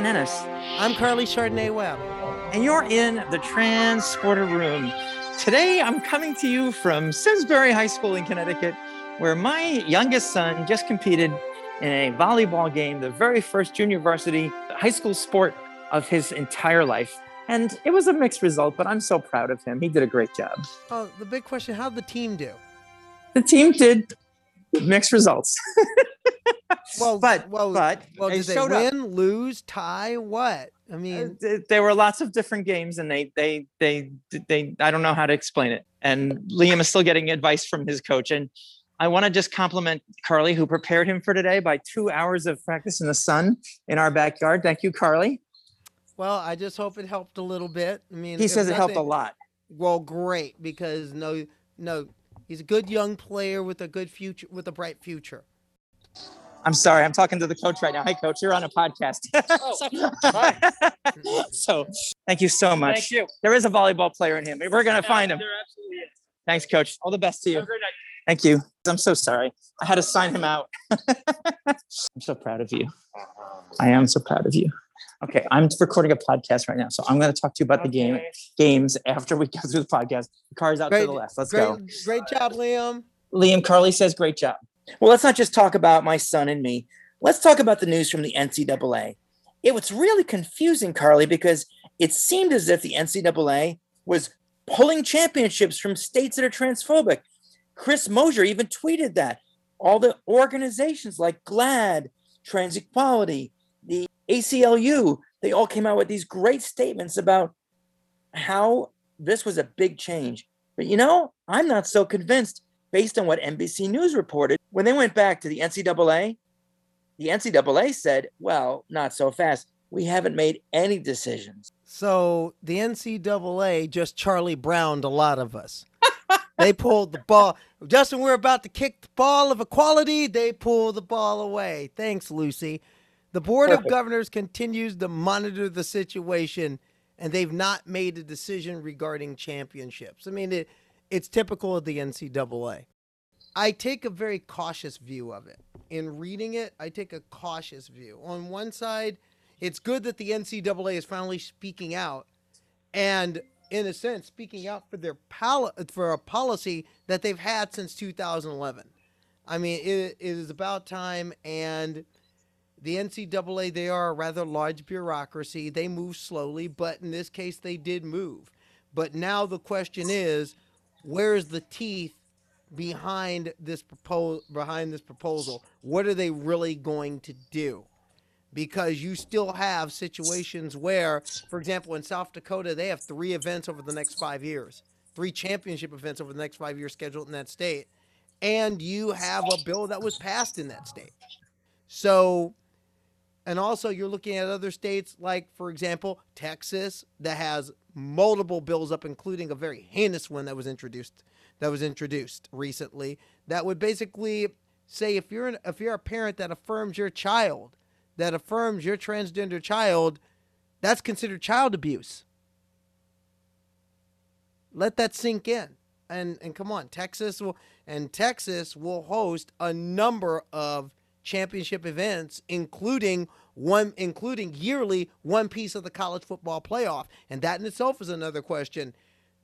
Leon Ennis. I'm Carly Chardonnay Webb. And you're in the Transporter Room. Today, I'm coming to you from Simsbury High School in Connecticut, where my youngest son just competed in a volleyball game, the very first junior varsity high school sport of his entire life. And it was a mixed result, but I'm so proud of him. He did a great job. Oh, the big question how'd the team do? The team did mixed results. Well, but well, but well, they did they showed up. win, lose, tie, what? I Uh, mean, th- there were lots of different games and they they they they i don't know how to explain it and liam is still getting advice from his coach and i want to just compliment carly who prepared him for today by two hours of practice in the sun in our backyard thank you carly well, I just hope it helped a little bit. I mean, he says it helped a lot Well, great because no, no, he's a good young player with a good future, with a bright future. I'm sorry i'm talking to the coach right now hi coach you're on a podcast oh, hi. so thank you so much Thank you. there is a volleyball player in him we're going to find him There absolutely is. thanks coach all the best to you Have a great night. Thank you. I'm so sorry. I had to sign him out. I'm so proud of you. I am so proud of you. Okay, I'm recording a podcast right now, so I'm going to talk to you about the game games after we go through the podcast. The car's out Great- to the left. Let's Great, go. great job, Liam. Liam Carly says, "Great job." Well, let's not just talk about my son and me. Let's talk about the news from the NCAA. It was really confusing, Carly, because it seemed as if the NCAA was pulling championships from states that are transphobic. Chris Mosier even tweeted that. All the organizations like GLAAD, Trans Equality, the ACLU, they all came out with these great statements about how this was a big change. But you know, I'm not so convinced based on what NBC News reported. When they went back to the NCAA, the NCAA said, well, not so fast. We haven't made any decisions. So the NCAA just Charlie Browned a lot of us. they pulled the ball. Just when we're about to kick the ball of equality, they pull the ball away. Thanks, Lucy. The Board of Governors continues to monitor the situation, and they've not made a decision regarding championships. I mean, it, it's typical of the NCAA. I take a very cautious view of it. In reading it, I take a cautious view. On one side, it's good that the NCAA is finally speaking out and in a sense speaking out for their pol- for a policy that they've had since 2011. I mean, it, it is about time and the NCAA they are a rather large bureaucracy. They move slowly, but in this case they did move. But now the question is, where's the teeth behind this proposal behind this proposal? What are they really going to do? because you still have situations where, for example, in South Dakota, they have three events over the next five years, three championship events over the next five years scheduled in that state. And you have a bill that was passed in that state. So, and also you're looking at other states like, for example, Texas, that has multiple bills up, including a very heinous one that was introduced that was introduced recently that would basically say if you're an, if you're a parent that affirms your child that affirms your transgender child, that's considered child abuse. Let that sink in. And and come on, Texas will and Texas will host a number of championship events including one including yearly one piece of the college football playoff. And that in itself is another question.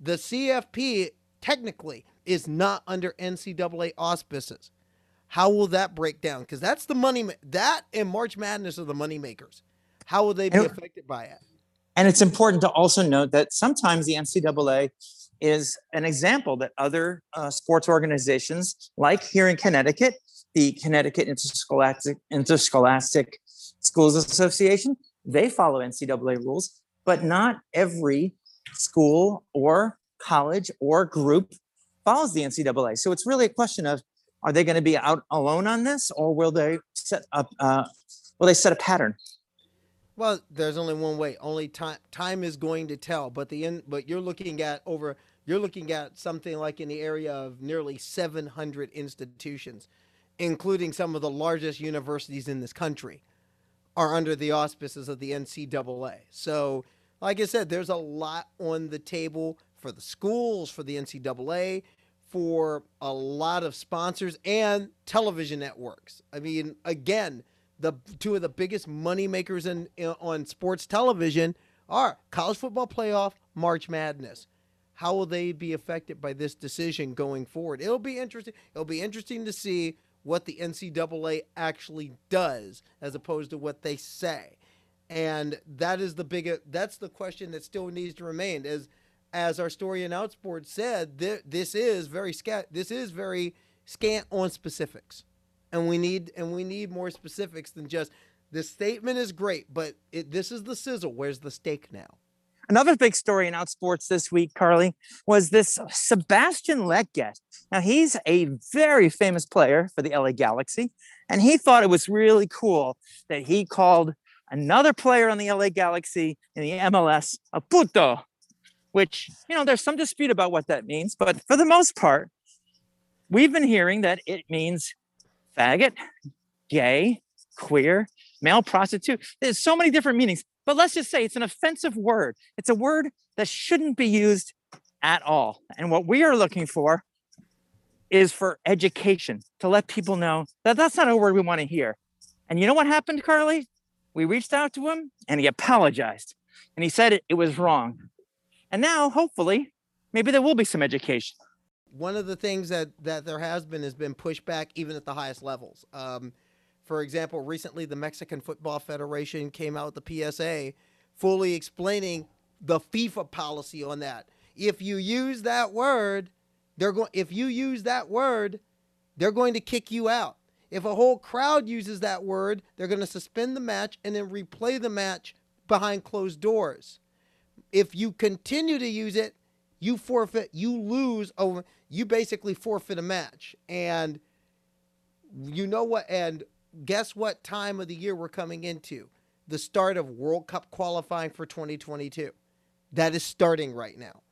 The CFP technically is not under NCAA auspices. How will that break down? Because that's the money. That and March Madness are the money makers. How will they be And- affected by it? And it's important to also note that sometimes the NCAA is an example that other uh, sports organizations, like here in Connecticut, the Connecticut Interscholastic, Interscholastic Schools Association, they follow NCAA rules, but not every school or college or group follows the NCAA. So it's really a question of are they going to be out alone on this, or will they set up? Uh, will they set a pattern? Well, there's only one way. Only time time is going to tell. But the. But you're looking at over. You're looking at something like in the area of nearly 700 institutions, including some of the largest universities in this country, are under the auspices of the NCAA. So, like I said, there's a lot on the table for the schools, for the NCAA, for a lot of sponsors and television networks. I mean, again, the two of the biggest money makers in, in on sports television are college football playoff, March Madness. How will they be affected by this decision going forward? It'll be interesting. It'll be interesting to see what the NCAA actually does as opposed to what they say. And that is the biggest that's the question that still needs to remain as as our story in Outsports said, th- this is very scant this is very scant on specifics. And we need and we need more specifics than just this statement is great, but it, this is the sizzle. Where's the steak now? Another big story in Outsports this week, Carly, was this Sebastian Lletget. Now, he's a very famous player for the LA Galaxy, and he thought it was really cool that he called another player on the LA Galaxy in the MLS a puto, which, you know, there's some dispute about what that means, but for the most part, we've been hearing that it means faggot, gay, queer, male prostitute. There's so many different meanings. But let's just say it's an offensive word. It's a word that shouldn't be used at all. And what we are looking for is for education to let people know that that's not a word we want to hear. And you know what happened, Carly? We reached out to him and he apologized and he said it, it was wrong. And now, hopefully, maybe there will be some education. One of the things that, that there has been has been pushback even at the highest levels. Um, for example, recently the Mexican Football Federation came out with the PSA fully explaining the FIFA policy on that. If you use that word, they're going if you use that word, they're going to kick you out. If a whole crowd uses that word, they're going to suspend the match and then replay the match behind closed doors. If you continue to use it, you forfeit, you lose, you basically forfeit a match. And you know what? And guess what time of the year we're coming into? The start of World Cup qualifying for 2022. That is starting right now.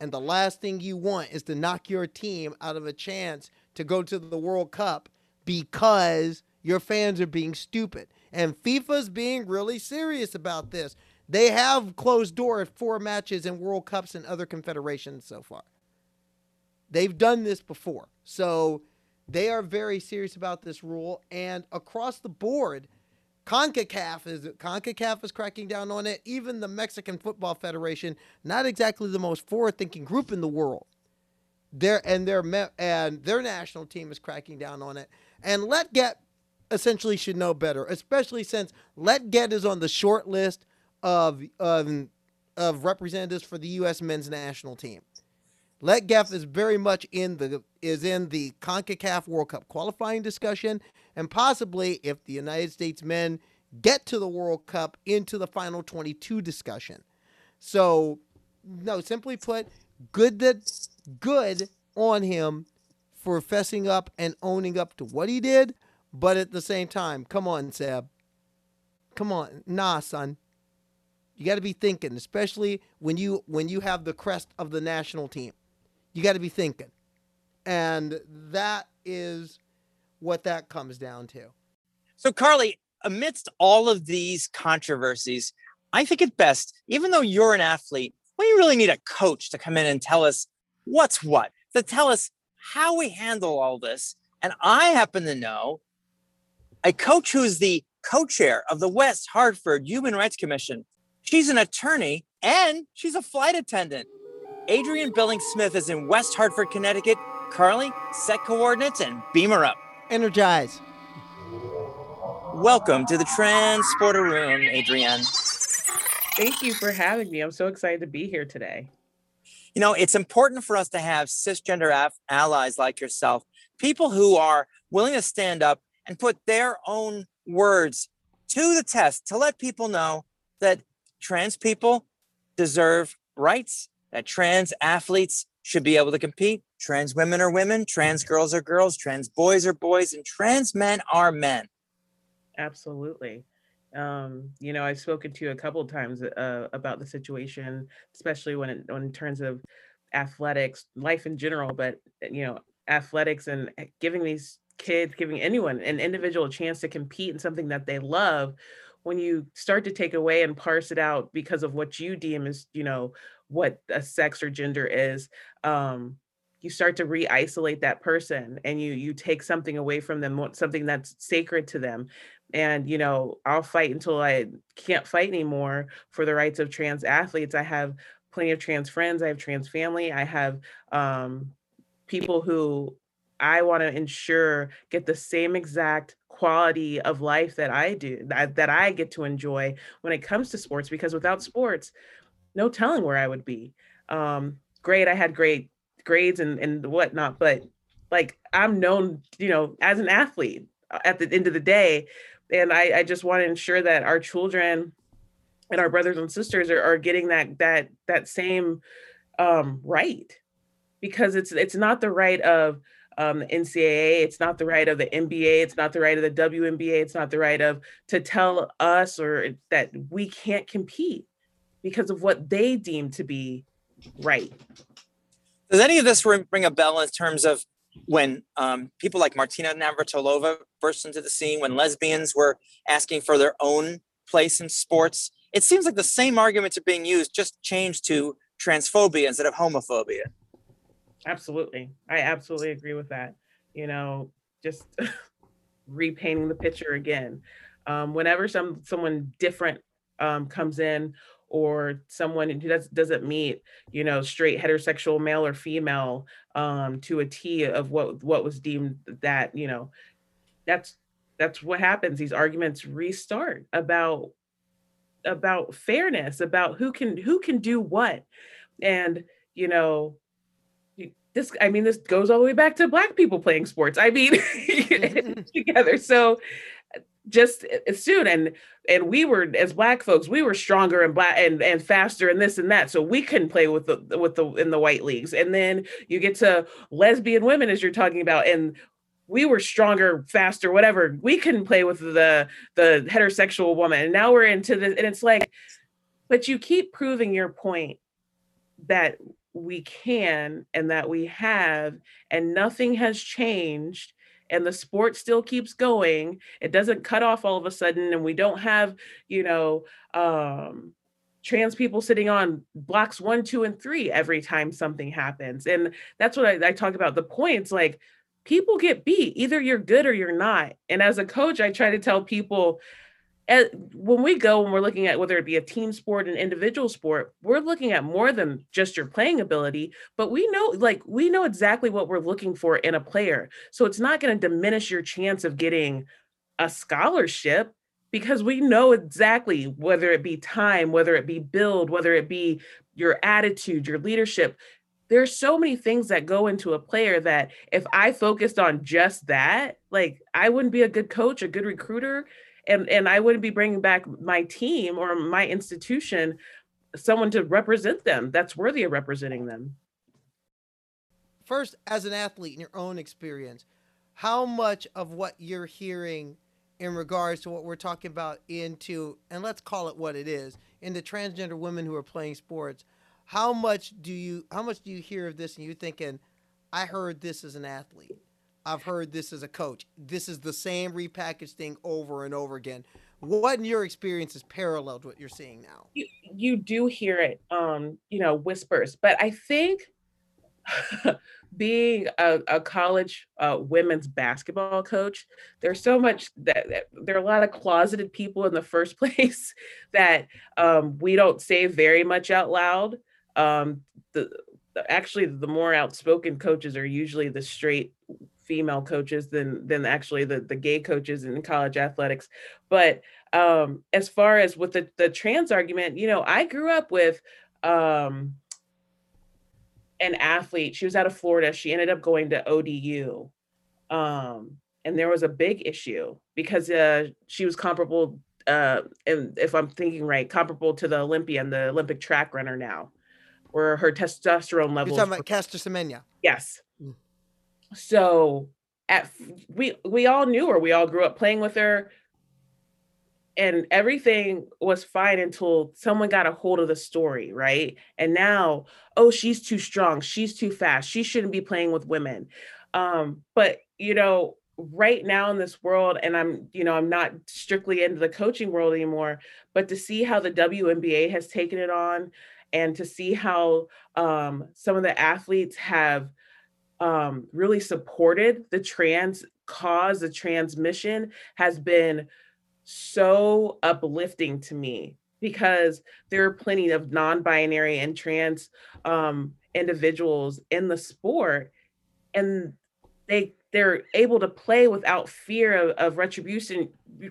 And the last thing you want is to knock your team out of a chance to go to the World Cup because your fans are being stupid. And FIFA's being really serious about this. They have closed door four matches in World Cups and other confederations so far. They've done this before. So they are very serious about this rule, and across the board, CONCACAF is CONCACAF is cracking down on it. Even the Mexican Football Federation, not exactly the most forward-thinking group in the world, their and their and their national team is cracking down on it. And Lletget essentially should know better, especially since Lletget is on the short list of of, of representatives for the U.S. men's national team. Lletget is very much in the is in the CONCACAF World Cup qualifying discussion, and possibly if the United States men get to the World Cup into the final 22 discussion. So, no, simply put, good that good on him for fessing up and owning up to what he did, but at the same time, come on, Seb. Come on, nah, son. You got to be thinking, especially when you when you have the crest of the national team. You got to be thinking. And that is what that comes down to. So, Carly, amidst all of these controversies, I think it best, even though you're an athlete, we really need a coach to come in and tell us what's what, to tell us how we handle all this. And I happen to know a coach who's the co chair of the West Hartford Human Rights Commission. She's an attorney and she's a flight attendant. Adrienne Billings Smith is in West Hartford, Connecticut. Carly, set coordinates and beam her up. Energize. Welcome to the Transporter Room, Adrienne. Thank you for having me. I'm so excited to be here today. You know, it's important for us to have cisgender af- allies like yourself, people who are willing to stand up and put their own words to the test to let people know that trans people deserve rights that trans athletes should be able to compete. Trans women are women, trans girls are girls, trans boys are boys, and trans men are men. Absolutely. Um, you know, I've spoken to you a couple times uh, about the situation, especially when it, when in terms of athletics, life in general, but you know, athletics and eh, giving these kids, giving anyone an individual chance to compete in something that they love. When you start to take away and parse it out because of what you deem as, you know, what a sex or gender is um you start to re-isolate that person and you you take something away from them something that's sacred to them. And you know i'll fight until i can't fight anymore for the rights of trans athletes. I have plenty of trans friends i have trans family i have um, people who i want to ensure get the same exact quality of life that i do that, that i get to enjoy when it comes to sports because without sports no telling where i would be. Um, great i had great grades and, and whatnot but like i'm known you know as an athlete uh, at the end of the day and I, I just want to ensure that our children and our brothers and sisters are, are getting that that that same um, right because it's it's not the right of um, the NCAA, it's not the right of the NBA, it's not the right of the WNBA, it's not the right of to tell us or that we can't compete because of what they deem to be right. Does any of this ring a bell in terms of when um, people like Martina Navratilova burst into the scene, when lesbians were asking for their own place in sports. It seems like the same arguments are being used, just changed to transphobia instead of homophobia. Absolutely. I absolutely agree with that. You know, just repainting the picture again. Um, whenever some someone different um, comes in or someone who does, doesn't meet, you know, straight heterosexual male or female um, to a T of what what was deemed that, you know, that's that's what happens. These arguments restart about about fairness, about who can who can do what, and you know, this i mean this goes all the way back to black people playing sports. I mean together. So just eh, eh, soon and and we were as black folks we were stronger and black and and faster and this and that so we couldn't play with the with the in the white leagues and then you get to lesbian women as you're talking about and we were stronger faster whatever we couldn't play with the the heterosexual woman and now we're into this and it's like but you keep proving your point that we can and that we have and nothing has changed and the sport still keeps going it doesn't cut off all of a sudden and we don't have you know um trans people sitting on blocks one two and three every time something happens. And that's what I, I talk about the points like people get beat either you're good or you're not. And as a coach i try to tell people when we go and we're looking at whether it be a team sport an individual sport we're looking at more than just your playing ability but we know like we know exactly what we're looking for in a player. So it's not going to diminish your chance of getting a scholarship because we know exactly whether it be time whether it be build whether it be your attitude your leadership. There's so many things that go into a player that if i focused on just that like i wouldn't be a good coach a good recruiter and and I wouldn't be bringing back my team or my institution someone to represent them that's worthy of representing them. First, as an athlete in your own experience, how much of what you're hearing in regards to what we're talking about into and let's call it what it is in the transgender women who are playing sports how much do you how much do you hear of this and you're thinking i heard this as an athlete I've heard this as a coach. This is the same repackaged thing over and over again. What in your experience is paralleled what you're seeing now? You, you do hear it, um, you know, whispers, but I think being a, a college uh, women's basketball coach, there's so much that, that, there are a lot of closeted people in the first place that um, we don't say very much out loud. Um, the actually the more outspoken coaches are usually the straight female coaches than than actually the the gay coaches in college athletics. But um as far as with the the trans argument you know i grew up with um an athlete. She was out of florida. She ended up going to odu um and there was a big issue because uh she was comparable uh and if i'm thinking right comparable to the olympian the olympic track runner now where her testosterone levels you're talking about Caster Semenya. yes so at we we all knew her we all grew up playing with her. And everything was fine until someone got a hold of the story right? And now oh she's too strong she's too fast she shouldn't be playing with women. Um but you know right now in this world and i'm you know i'm not strictly into the coaching world anymore but to see how the WNBA has taken it on and to see how um some of the athletes have um, really supported the trans cause, the transmission has been so uplifting to me because there are plenty of non-binary and trans um, individuals in the sport and they they're able to play without fear of, of retribution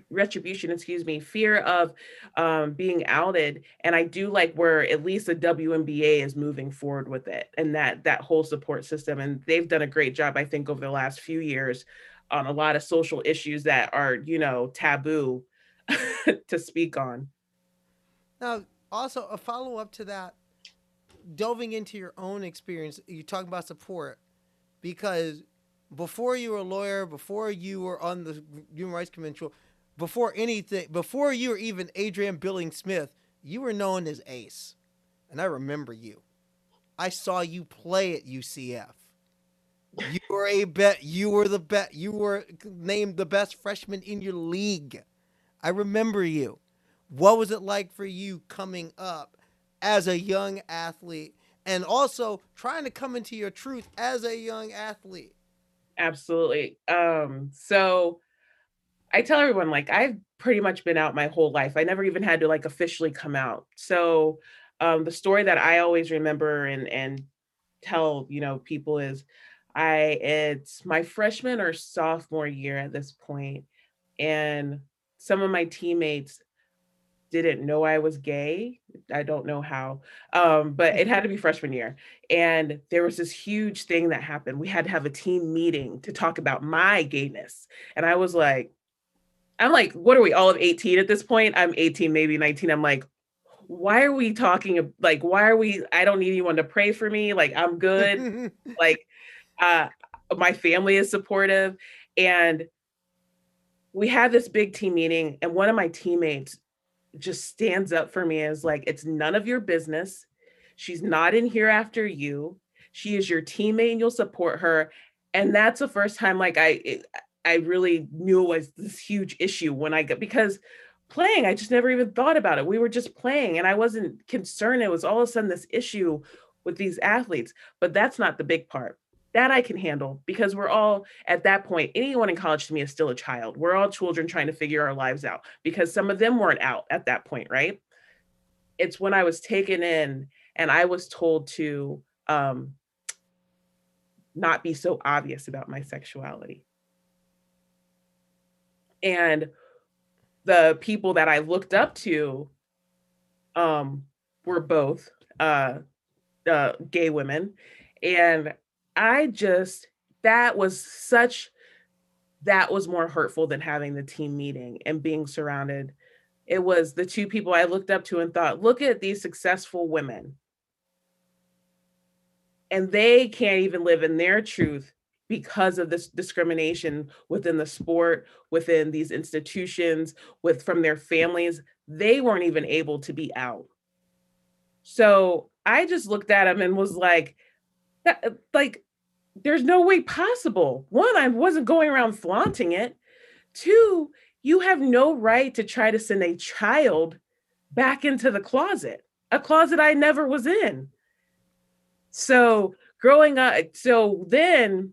retribution excuse me fear of um, being outed. And i do like where at least the WNBA is moving forward with it and that that whole support system. And they've done a great job i think over the last few years on a lot of social issues that are you know taboo to speak on. Now also a follow-up to that delving into your own experience you talk about support because before you were a lawyer, before you were on the Human Rights Commission, before anything, before you were even Adrienne Billing Smith, you were known as Ace. And I remember you. I saw you play at UCF. You were a bet. You were the bet. You were named the best freshman in your league. I remember you. What was it like for you coming up as a young athlete and also trying to come into your truth as a young athlete? Absolutely. Um, so I tell everyone like I've pretty much been out my whole life. I never even had to like officially come out. So um, the story that I always remember and and tell you know people is I it's my freshman or sophomore year at this point, and some of my teammates didn't know I was gay. I don't know how, um, but it had to be freshman year. And there was this huge thing that happened. We had to have a team meeting to talk about my gayness. And I was like, I'm like, what are we all of 18 at this point? I'm 18, maybe 19. I'm like, why are we talking? Like, why are we? I don't need anyone to pray for me. Like, I'm good. like, uh, my family is supportive. And we had this big team meeting, and one of my teammates just stands up for me as like it's none of your business. She's not in here after you. She is your teammate and you'll support her. And that's the first time like I I really knew it was this huge issue when I got because playing, I just never even thought about it. We were just playing and I wasn't concerned. It was all of a sudden this issue with these athletes. But that's not the big part that I can handle because we're all at that point, anyone in college to me is still a child. We're all children trying to figure our lives out because some of them weren't out at that point, right? It's when I was taken in and I was told to um, not be so obvious about my sexuality. And the people that I looked up to um, were both uh, uh, gay women. And I just that was such that was more hurtful than having the team meeting and being surrounded. It was the two people I looked up to and thought, look at these successful women. And they can't even live in their truth because of this discrimination within the sport, within these institutions, with from their families. They weren't even able to be out. So I just looked at them and was like, that, like there's no way possible. One, I wasn't going around flaunting it. Two, you have no right to try to send a child back into the closet, a closet I never was in. So, growing up, so then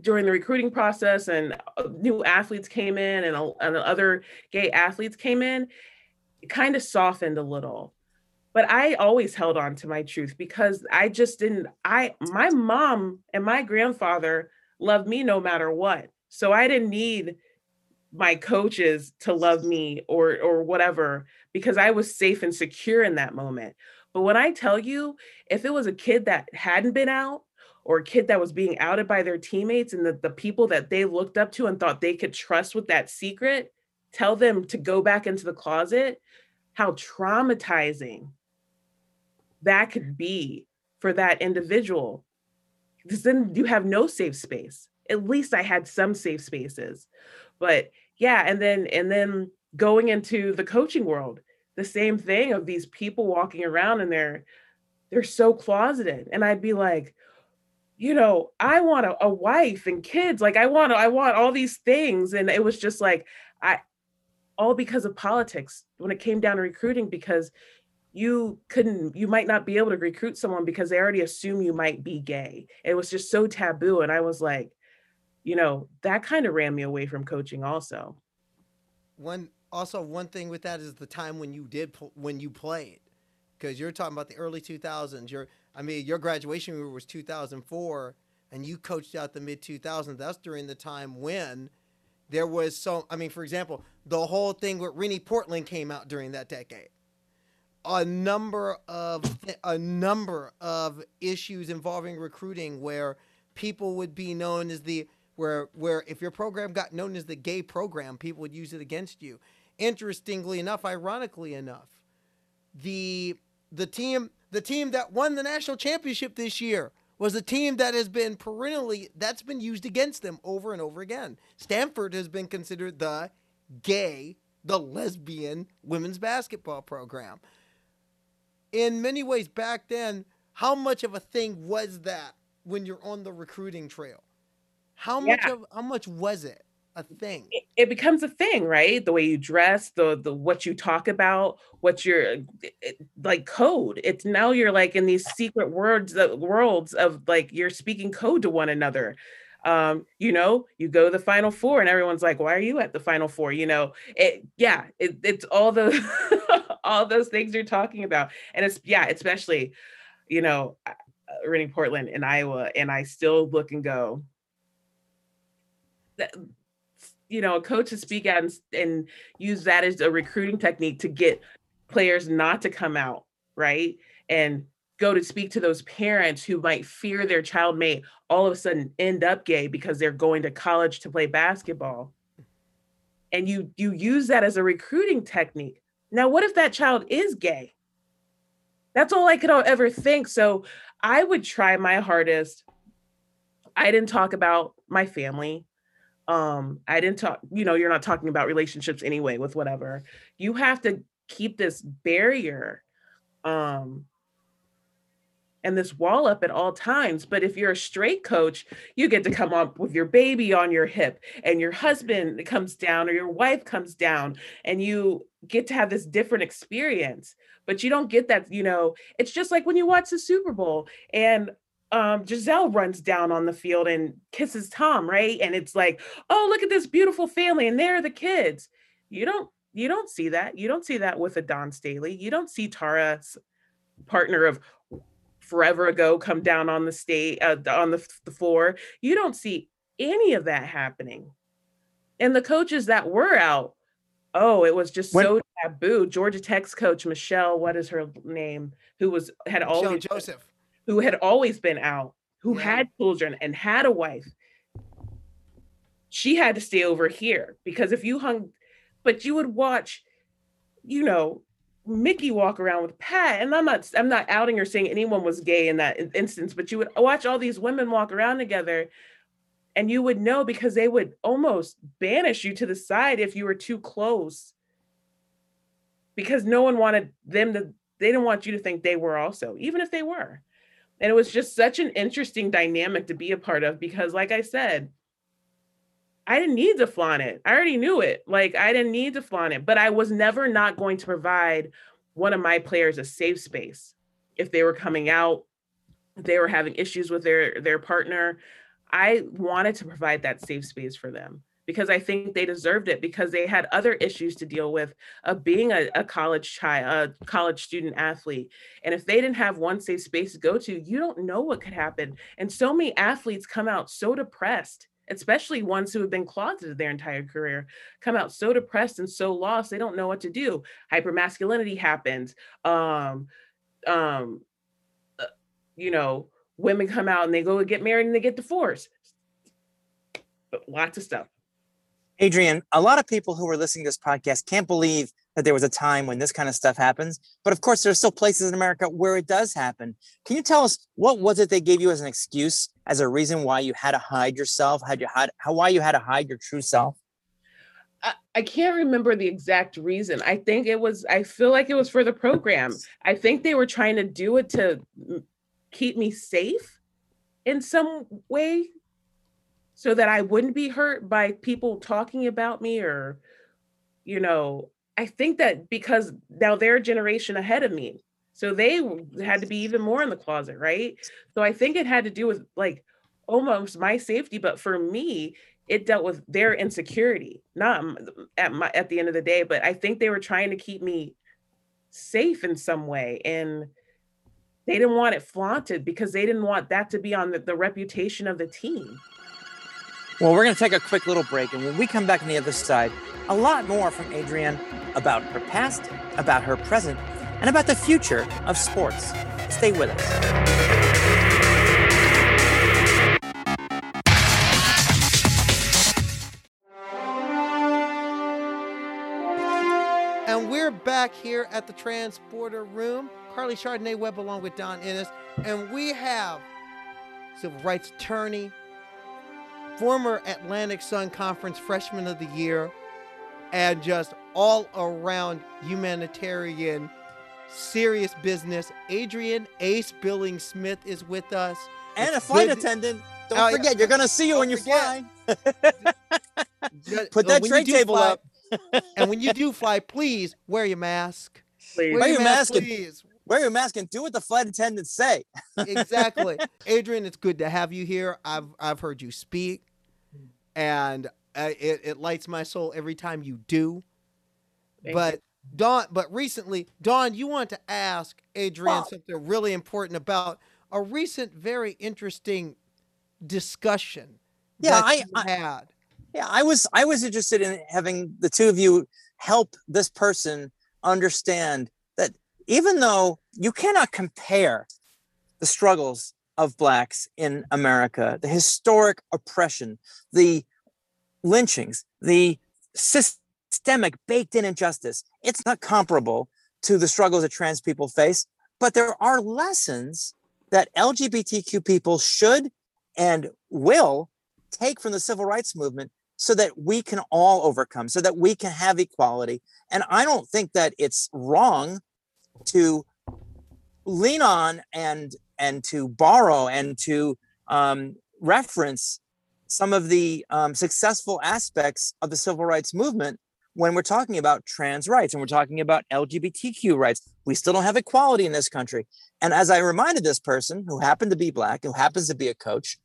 during the recruiting process and uh, new athletes came in and, and other gay athletes came in, it kind of softened a little but I always held on to my truth because I just didn't I my mom and my grandfather loved me no matter what. So I didn't need my coaches to love me or or whatever because I was safe and secure in that moment. But when I tell you if it was a kid that hadn't been out or a kid that was being outed by their teammates and the, the people that they looked up to and thought they could trust with that secret, tell them to go back into the closet, how traumatizing that could be for that individual. Because then you have no safe space. At least i had some safe spaces. But yeah and then and then going into the coaching world the same thing of these people walking around and they're they're so closeted. And i'd be like you know i want a, a wife and kids. Like i want i want all these things. And it was just like i all because of politics when it came down to recruiting because you couldn't you might not be able to recruit someone because they already assume you might be gay. It was just so taboo and i was like you know that kind of ran me away from coaching also. One also one thing with that is the time when you did when you played because you're talking about the early 2000s your i mean your graduation year was 2004 and you coached out the mid 2000s that's during the time when there was so i mean for example the whole thing with rene portland came out during that decade a number of a number of issues involving recruiting where people would be known as the where where if your program got known as the gay program, people would use it against you. Interestingly enough, ironically enough, the the team the team that won the national championship this year was a team that has been perennially that's been used against them over and over again. Stanford has been considered the gay, the lesbian women's basketball program in many ways back then, how much of a thing was that when you're on the recruiting trail? How much of how much was it a thing? It, it, becomes a thing, right? The way you dress, the the what you talk about, what you're it, like code. It's now you're like in these secret words, the worlds of like you're speaking code to one another um, you know, you go to the final four and everyone's like, why are you at the final four? You know, it, yeah, it, it's all the, all those things you're talking about. And it's, yeah, especially, you know, uh, Rene Portland in Iowa. And I still look and go, that, you know, a coach to speak out and, and use that as a recruiting technique to get players not to come out, right? And go to speak to those parents who might fear their child may all of a sudden end up gay because they're going to college to play basketball and you you use that as a recruiting technique now what if that child is gay? That's all i could ever think. So i would try my hardest. I didn't talk about my family. Um i didn't talk you know you're not talking about relationships anyway with whatever. You have to keep this barrier um and this wall up at all times. But if you're a straight coach, you get to come up with your baby on your hip and your husband comes down or your wife comes down and you get to have this different experience. But you don't get that, you know, it's just like when you watch the Super Bowl and um, Gisele runs down on the field and kisses Tom, right? And it's like, oh, look at this beautiful family, and there are the kids. You don't you don't see that. You don't see that with a Dawn Staley. You don't see Tara's partner of forever ago come down on the state uh, on the, the floor you don't see any of that happening. And the coaches that were out oh it was just when, so taboo. Georgia tech's coach michelle what is her name who was had michelle always joseph. who had always been out who yeah. had children and had a wife. She had to stay over here because if you hung but you would watch you know Mickey walk around with Pat, and I'm not I'm not outing or saying anyone was gay in that instance, but you would watch all these women walk around together, and you would know because they would almost banish you to the side if you were too close, because no one wanted them to. They didn't want you to think they were also, even if they were. And it was just such an interesting dynamic to be a part of because, like I said, I didn't need to flaunt it. I already knew it. Like I didn't need to flaunt it, but I was never not going to provide one of my players a safe space if they were coming out, they were having issues with their their partner. I wanted to provide that safe space for them because I think they deserved it because they had other issues to deal with of being a, a college child, a college student athlete. And if they didn't have one safe space to go to, you don't know what could happen. And so many athletes come out so depressed especially ones who have been closeted their entire career, come out so depressed and so lost, they don't know what to do. Hypermasculinity happens. Um, um, uh, you know, women come out and they go get married and they get divorced. But lots of stuff. Adrienne, a lot of people who are listening to this podcast can't believe that there was a time when this kind of stuff happens. But of course, there's still places in America where it does happen. Can you tell us what was it they gave you as an excuse, as a reason why you had to hide yourself, had you had how why you had to hide your true self? I, I can't remember the exact reason. I think it was. I feel like it was for the program. I think they were trying to do it to keep me safe in some way, so that I wouldn't be hurt by people talking about me or, you know, I think that because now they're a generation ahead of me. So they had to be even more in the closet, right? So I think it had to do with like almost my safety, but for me, it dealt with their insecurity, not at my at the end of the day, but I think they were trying to keep me safe in some way and they didn't want it flaunted because they didn't want that to be on the, the reputation of the team. Well, we're going to take a quick little break. And when we come back on the other side, a lot more from Adrienne about her past, about her present, and about the future of sports. Stay with us. And we're back here at the Transporter Room. Carly Chardonnay Webb along with Dawn Ennis. And we have civil rights attorney, former Atlantic Sun Conference Freshman of the Year, and just all around humanitarian, serious business. Adrienne Ace Billing Smith is with us. And it's a flight good. attendant. Don't uh, forget, you're going to see you when you're flying. Put that tray table fly, up. and when you do fly, please wear your mask. Please. Wear, wear your, your mask, mask please. Wear your mask and do what the flight attendants say. exactly. Adrienne, it's good to have you here. I've I've heard you speak, and uh, it, it lights my soul every time you do. Thank but you. Dawn, but recently, Dawn, you want to ask Adrienne something really important about a recent, very interesting discussion. Yeah, I, I had. Yeah, I was I was interested in having the two of you help this person understand that even though you cannot compare the struggles of blacks in America, the historic oppression, the lynchings, the systemic baked in injustice, it's not comparable to the struggles that trans people face. But there are lessons that LGBTQ people should and will take from the civil rights movement so that we can all overcome, so that we can have equality. And I don't think that it's wrong to lean on and and to borrow and to um, reference some of the um, successful aspects of the civil rights movement when we're talking about trans rights and we're talking about LGBTQ rights. We still don't have equality in this country. And as I reminded this person who happened to be black, who happens to be a coach,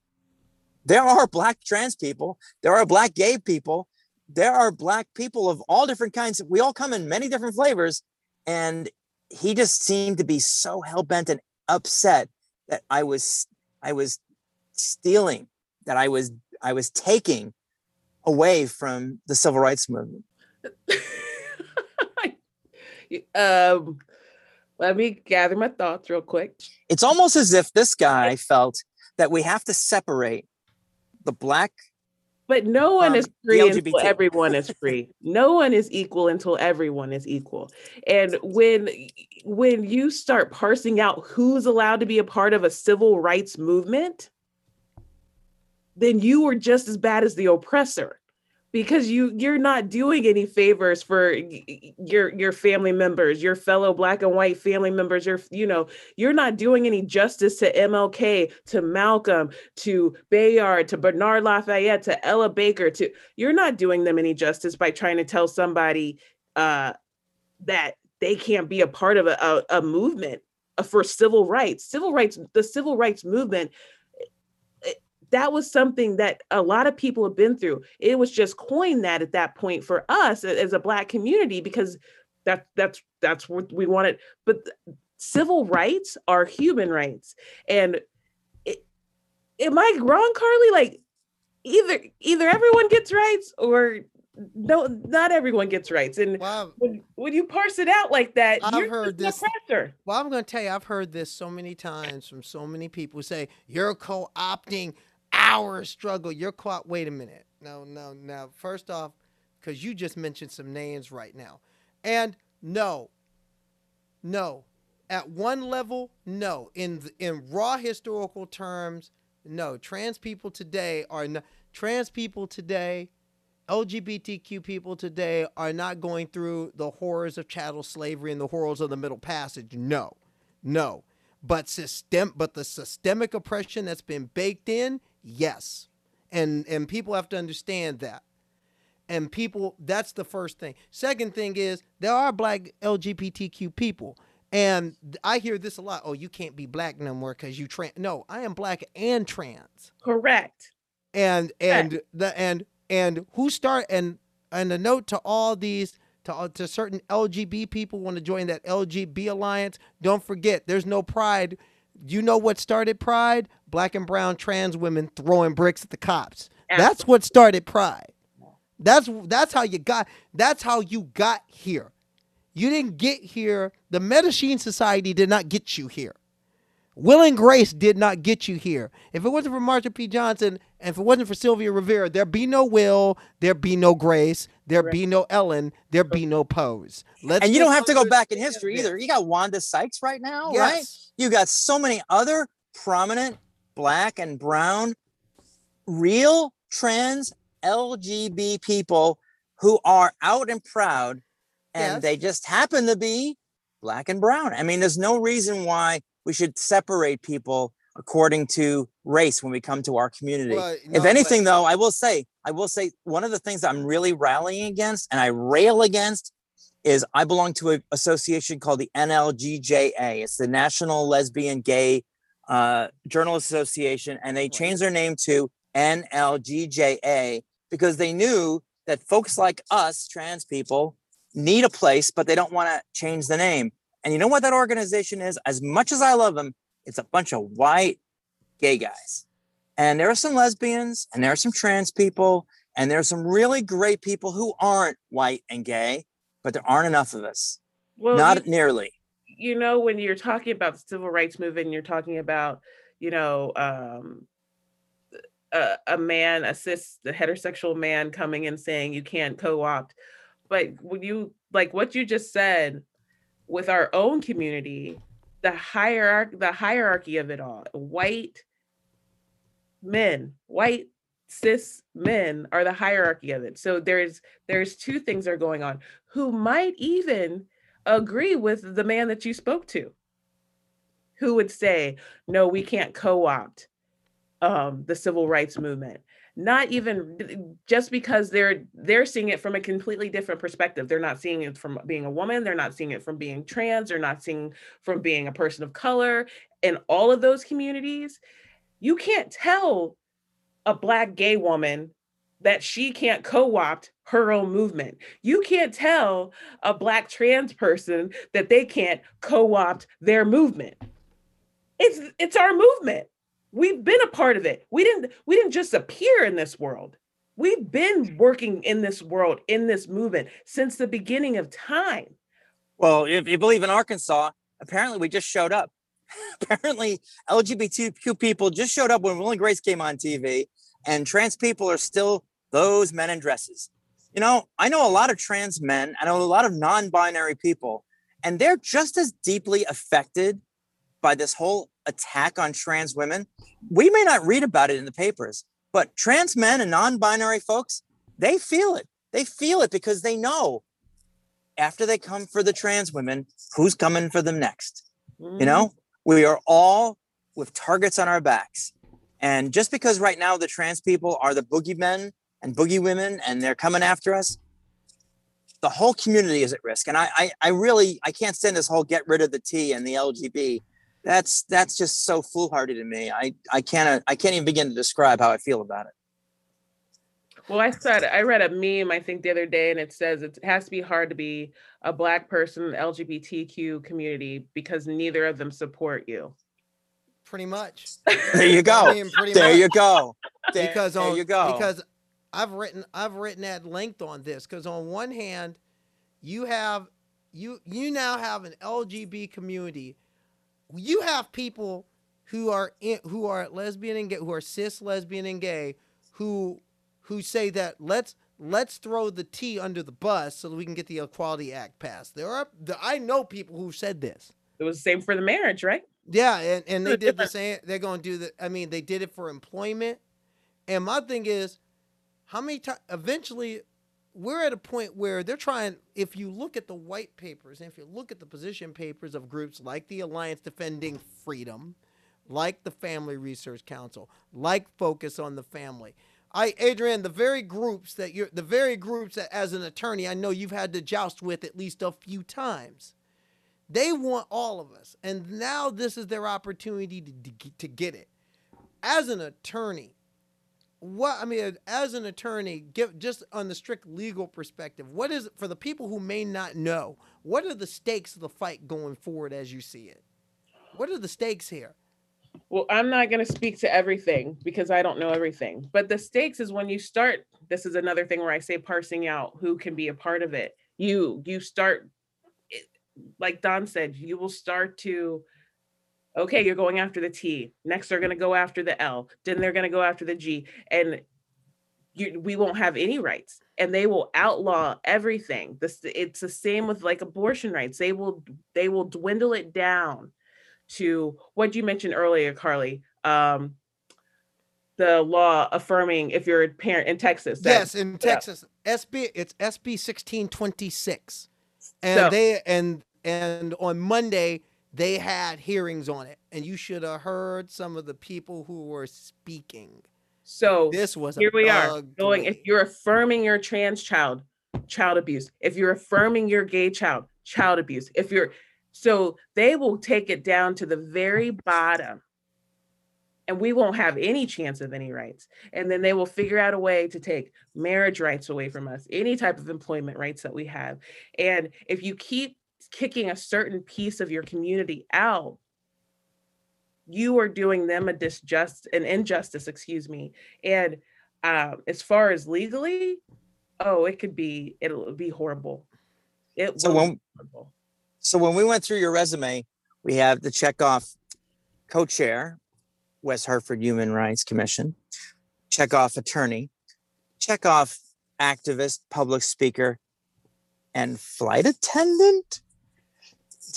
there are black trans people, there are black gay people, there are black people of all different kinds. We all come in many different flavors. And he just seemed to be so hell-bent and upset that I was I was stealing, that I was I was taking away from the civil rights movement. um, let me gather my thoughts real quick. It's almost as if this guy felt that we have to separate the black but no one is free until everyone is free. no one is equal until everyone is equal. And when when you start parsing out who's allowed to be a part of a civil rights movement, then you are just as bad as the oppressor because you you're not doing any favors for your your family members your fellow black and white family members you're you know you're not doing any justice to mlk to malcolm to bayard to bernard lafayette to ella baker to you're not doing them any justice by trying to tell somebody uh, that they can't be a part of a, a, a movement uh, for civil rights. Civil rights the civil rights movement that was something that a lot of people have been through. It was just coined that at that point for us as a black community because that that's that's what we wanted. But civil rights are human rights, and it, am I wrong, Carly? Like either either everyone gets rights or no, not everyone gets rights. And well, when, when, you parse it out like that, I've heard this. Oppressor. Well, I'm going to tell you, I've heard this so many times from so many people say you're co-opting our struggle. You're caught. Wait a minute. No, no, no. First off, because you just mentioned some names right now. And no, no. At one level, no. In in raw historical terms, no. Trans people today are not trans people today, LGBTQ people today are not going through the horrors of chattel slavery and the horrors of the Middle Passage. No, no. But system, but the systemic oppression that's been baked in Yes. And and people have to understand that. and people that's the first thing. Second thing is there are black lgbtq people. And i hear this a lot oh you can't be black no more because you trans no i am black and trans. Correct. And and the and and who start and and a note to all these to, uh, to certain lgb people want to join that lgb alliance don't forget there's no pride you know what started pride black and brown trans women throwing bricks at the cops that's what started pride that's that's how you got that's how you got here. You didn't get here. The Mattachine Society did not get you here. Will and Grace did not get you here. If it wasn't for Marsha P. Johnson and if it wasn't for Sylvia Rivera, there'd be no Will, there'd be no Grace, there'd be no Ellen, there'd be no Pose. Let's and you don't have to go back in history either. You got Wanda Sykes right now, yes. right? You got so many other prominent black and brown, real trans LGB people who are out and proud and yes. they just happen to be black and brown. I mean, there's no reason why we should separate people according to race when we come to our community. Well, no, if anything, but- though, I will say, I will say one of the things I'm really rallying against and I rail against is I belong to an association called the NLGJA. It's the National Lesbian Gay uh, Journalist Association, and they changed their name to NLGJA because they knew that folks like us, trans people, need a place, but they don't want to change the name. And you know what that organization is? As much as I love them, it's a bunch of white gay guys. And there are some lesbians and there are some trans people and there are some really great people who aren't white and gay, but there aren't enough of us. Well, not you, nearly. You know, when you're talking about the civil rights movement, you're talking about, you know, um, a, a man, a cis, the heterosexual man coming and saying you can't co-opt. But when you like what you just said with our own community, the hierarchy, the hierarchy of it all, white men, white cis men are the hierarchy of it. So there's there's two things that are going on. Who might even agree with the man that you spoke to. Who would say, no, we can't co-opt um, the civil rights movement not even just because they're they're seeing it from a completely different perspective. They're not seeing it from being a woman they're not seeing it from being trans they're not seeing from being a person of color in all of those communities. You can't tell a black gay woman that she can't co-opt her own movement. You can't tell a black trans person that they can't co-opt their movement. It's it's our movement we've been a part of it. We didn't we didn't just appear in this world. We've been working in this world in this movement since the beginning of time. Well if you believe in arkansas apparently we just showed up. Apparently lgbtq people just showed up when will and grace came on tv and trans people are still those men in dresses. You know i know a lot of trans men i know a lot of non-binary people and they're just as deeply affected by this whole attack on trans women, we may not read about it in the papers, but trans men and non binary folks, they feel it. They feel it because they know after they come for the trans women, who's coming for them next. Mm-hmm. You know, we are all with targets on our backs. And just because right now the trans people are the boogeymen and boogie women and they're coming after us, the whole community is at risk. And I, I, I really, I can't stand this whole get rid of the T and the LGB that's that's just so foolhardy to me. I I can't I can't even begin to describe how I feel about it. Well, I said I read a meme I think the other day, and it says it has to be hard to be a black person in the LGBTQ community because neither of them support you. Pretty much. there you go. I mean, there much. you go. There, because on, there you go. Because I've written I've written at length on this because on one hand, you have you you now have an LGB community you have people who are in, who are lesbian and gay, who are cis lesbian and gay, who who say that let's let's throw the T under the bus so that we can get the Equality Act passed. There are I know people who said this. It was the same for the marriage, right? Yeah, and, and they did the same. They're going to do the. I mean, they did it for employment. And my thing is, how many times? Eventually, we're at a point where they're trying if you look at the white papers and if you look at the position papers of groups like the alliance defending freedom like the family research council like focus on the family I, Adrienne, the very groups that you're, the very groups that as an attorney, I know you've had to joust with at least a few times. They want all of us. And now this is their opportunity to, to get it. As an attorney, what I mean, as an attorney, give just on the strict legal perspective, what is for the people who may not know, what are the stakes of the fight going forward as you see it? What are the stakes here? Well, I'm not going to speak to everything because I don't know everything. But the stakes is when you start. This is another thing where I say parsing out who can be a part of it. You you start, like Dawn said, you will start to. Okay, you're going after the T. Next, they're going to go after the L. Then they're going to go after the G, and you, we won't have any rights. And they will outlaw everything. This it's the same with like abortion rights. They will they will dwindle it down to what you mentioned earlier, Carly. Um, the law affirming if you're a parent in Texas. Yes, in Texas, yeah. SB it's SB sixteen twenty six, and so, they and and on Monday they had hearings on it, and you should have heard some of the people who were speaking. So this was here we are going. If you're affirming your trans child, child abuse. If you're affirming your gay child, child abuse. If you're so they will take it down to the very bottom and we won't have any chance of any rights. And then they will figure out a way to take marriage rights away from us, any type of employment rights that we have. And if you keep kicking a certain piece of your community out, you are doing them a disjust an injustice, excuse me. And um, as far as legally, oh, it could be it'll be horrible. It so when, horrible. So when we went through your resume, we have the check off co-chair, West Hartford Human Rights Commission, check off attorney, check off activist, public speaker, and flight attendant.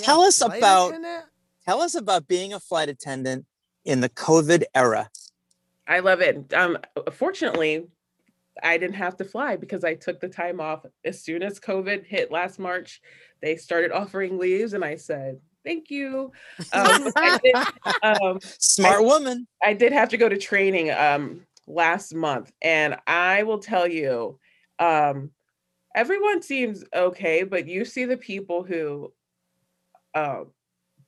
Yeah, tell us about attendant? tell us about being a flight attendant in the COVID era. I love it. Um, fortunately, I didn't have to fly because I took the time off as soon as COVID hit last March they started offering leaves and I said, thank you. Um, did, um, Smart I, woman. I did have to go to training um, last month. And I will tell you, um, everyone seems okay, but you see the people who uh,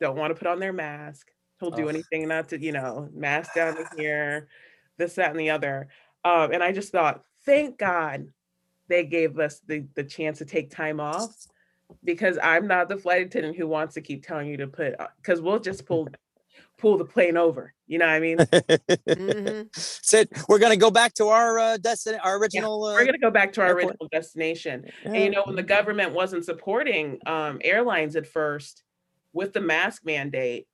don't want to put on their mask, who'll do anything not to, you know, mask down here, this, that, and the other. Um, and I just thought, thank God they gave us the, the chance to take time off because I'm not the flight attendant who wants to keep telling you to put because uh, we'll just pull pull the plane over. You know what I mean? mm-hmm. So we're gonna go back to our uh, destination, our original. Yeah, we're gonna go back to our airport. original destination. Yeah. And you know, when the government wasn't supporting um, airlines at first with the mask mandate,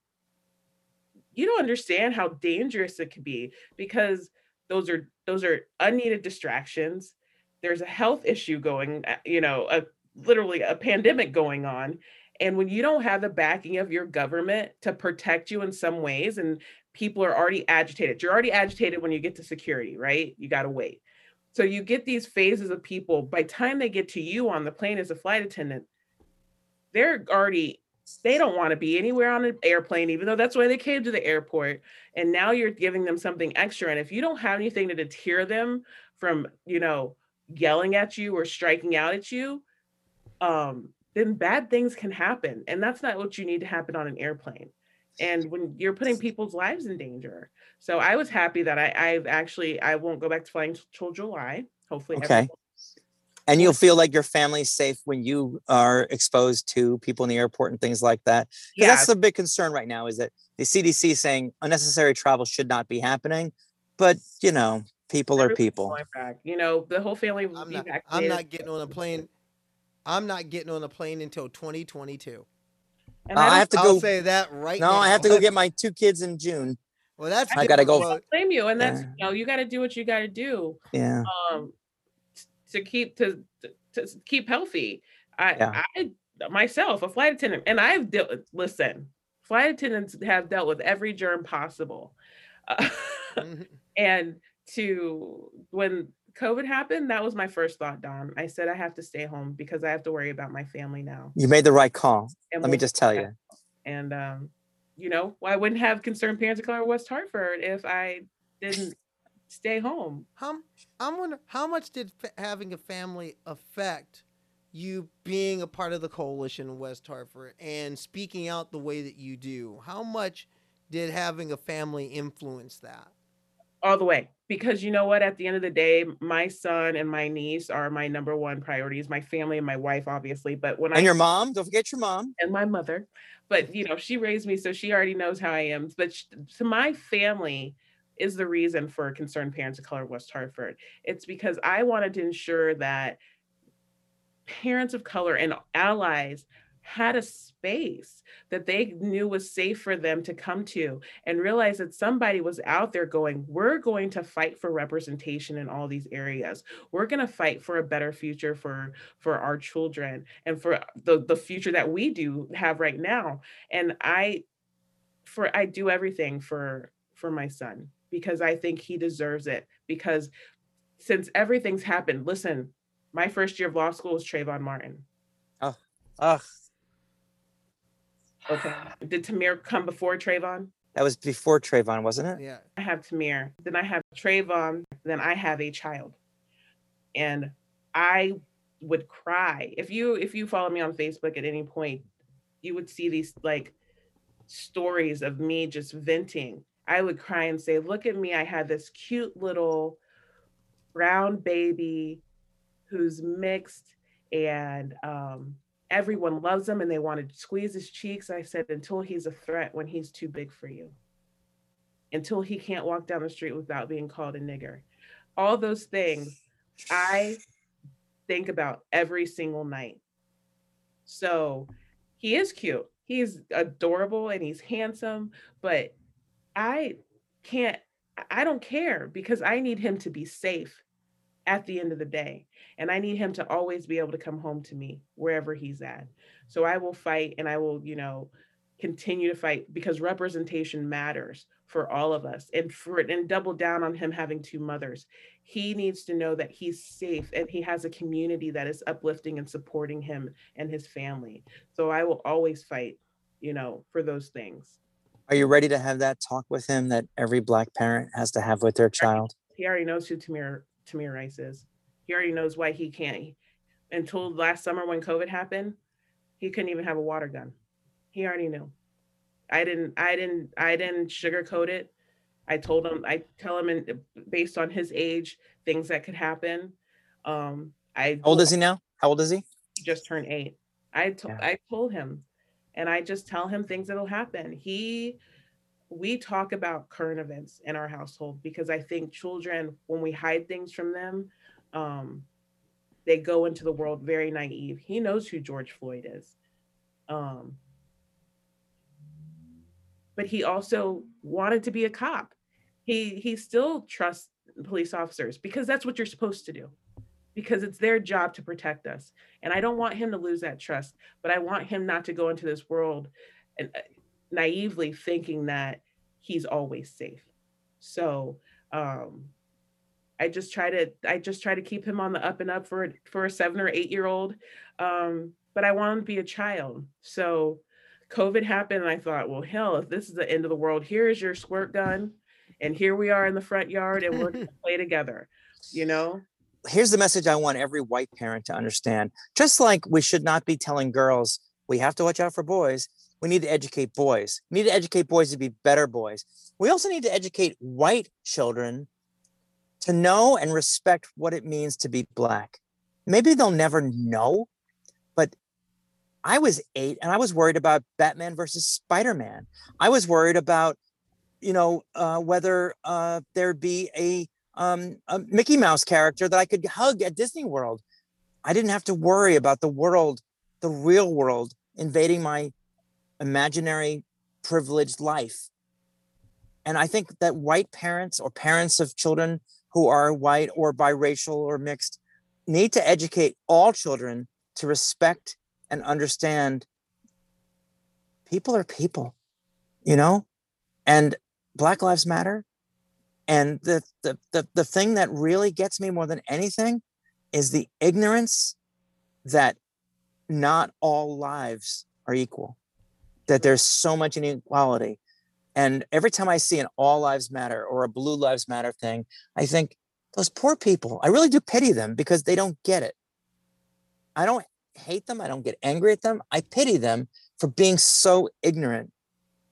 you don't understand how dangerous it could be because those are those are unneeded distractions. There's a health issue going, uh, you know, a literally a pandemic going on. And when you don't have the backing of your government to protect you in some ways, and people are already agitated, you're already agitated when you get to security, right? You got to wait. So you get these phases of people. By time they get to you on the plane as a flight attendant, they're already they don't want to be anywhere on an airplane, even though that's why they came to the airport. And now you're giving them something extra. And if you don't have anything to deter them from, you know, yelling at you or striking out at you, um, then bad things can happen. And that's not what you need to happen on an airplane. And when you're putting people's lives in danger. So I was happy that I, I've actually, I won't go back to flying till July. Hopefully. Okay. Everyone. And you'll feel like your family's safe when you are exposed to people in the airport and things like that. Yeah. That's the big concern right now is that the CDC saying unnecessary travel should not be happening. But, you know, people are people. You know, the whole family I'm not, I'm not getting on a plane I'm not getting on a plane until 2022. And uh, I, have to I'll go say that right now. no, now. I have to go get my two kids in June. Well, that's I gotta go. I blame you, and that's yeah. you know you got to do what you got to do. Yeah. Um, to keep to to keep healthy. I yeah. I myself a flight attendant, and I've dealt. Listen, flight attendants have dealt with every germ possible, uh, mm-hmm. and to when COVID happened, that was my first thought, Dawn. I said I have to stay home because I have to worry about my family now. You made the right call. And Let we'll, me just tell you. And um, you know, I wouldn't have concerned parents of color West Hartford if I didn't stay home. How I'm wondering how much did fa- having a family affect you being a part of the coalition in West Hartford and speaking out the way that you do? How much did having a family influence that? all the way because you know what at the end of the day my son and my niece are my number one priorities my family and my wife obviously but when And i your mom, don't forget your mom. and my mother but you know she raised me so she already knows how i am but sh- to my family is the reason for concerned parents of color west hartford it's because i wanted to ensure that parents of color and allies had a space that they knew was safe for them to come to and realize that somebody was out there going, We're going to fight for representation in all these areas. We're going to fight for a better future for, for our children and for the, the future that we do have right now. And I for I do everything for for my son because I think he deserves it. Because since everything's happened, listen, my first year of law school was Trayvon Martin. Ugh, Okay. Did Tamir come before Trayvon? that was before Trayvon, wasn't it? Yeah. I have Tamir, then I have Trayvon, then I have a child. And I would cry. If you if you follow me on Facebook at any point, you would see these like stories of me just venting. I would cry and say, "Look at me. I had this cute little brown baby who's mixed and um everyone loves him and they want to squeeze his cheeks. I said, until he's a threat when he's too big for you, until he can't walk down the street without being called a nigger. All those things I think about every single night. So he is cute. He's adorable and he's handsome, but I can't, I don't care because I need him to be safe at the end of the day. And I need him to always be able to come home to me wherever he's at. So I will fight and I will, you know, continue to fight because representation matters for all of us and for and double down on him having two mothers. He needs to know that he's safe and he has a community that is uplifting and supporting him and his family. So I will always fight, you know, for those things. Are you ready to have that talk with him that every black parent has to have with their child? He already knows who Tamir Tamir Rice is. He already knows why he can't. Until last summer when COVID happened, he couldn't even have a water gun. He already knew. I didn't. I didn't. I didn't sugarcoat it. I told him. I tell him, in, based on his age, things that could happen. Um, I How old is he now? How old is he? he just turned eight. I told. Yeah. I told him, and I just tell him things that'll happen. He, we talk about current events in our household because I think children, when we hide things from them, um, they go into the world very naive. He knows who George Floyd is, um, but he also wanted to be a cop. He he still trusts police officers because that's what you're supposed to do because it's their job to protect us. And I don't want him to lose that trust, but I want him not to go into this world and uh, naively thinking that he's always safe. So um, I just try to I just try to keep him on the up and up for for a seven or eight year old. Um, but I want him to be a child. So COVID happened, and I thought, well, hell, if this is the end of the world, here is your squirt gun, and here we are in the front yard, and we're gonna play together. You know, Here's the message I want every white parent to understand. Just like we should not be telling girls we have to watch out for boys, we need to educate boys. We need to educate boys to be better boys. We also need to educate white children to know and respect what it means to be black. Maybe they'll never know, but I was eight and I was worried about Batman versus Spider Man. I was worried about, you know, uh, whether uh, there'd be a, um, a Mickey Mouse character that I could hug at Disney World. I didn't have to worry about the world, the real world, invading my imaginary privileged life. And I think that white parents or parents of children who are white or biracial or mixed need to educate all children to respect and understand people are people, you know? And Black Lives Matter. And the, the the the thing that really gets me more than anything is the ignorance that not all lives are equal, that there's so much inequality. And every time I see an All Lives Matter or a Blue Lives Matter thing, I think those poor people, I really do pity them because they don't get it. I don't hate them. I don't get angry at them. I pity them for being so ignorant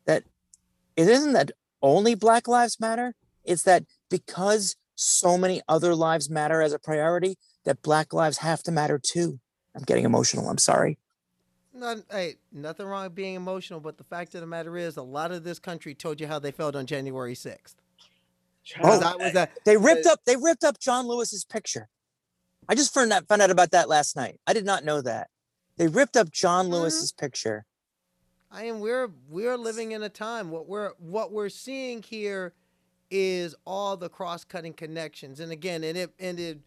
that it isn't that only Black Lives Matter. It's that because so many other lives matter as a priority, that Black lives have to matter too. I'm getting emotional. I'm sorry. Not, hey, nothing wrong with being emotional, but the fact of the matter is, a lot of this country told you how they felt on January 6th. Oh, that was that. They ripped up. They ripped up John Lewis's picture. I just found out, found out about that last night. I did not know that. They ripped up John mm-hmm. Lewis's picture. I am. We're we're living in a time. What we're what we're seeing here is all the cross-cutting connections. And again, and it and it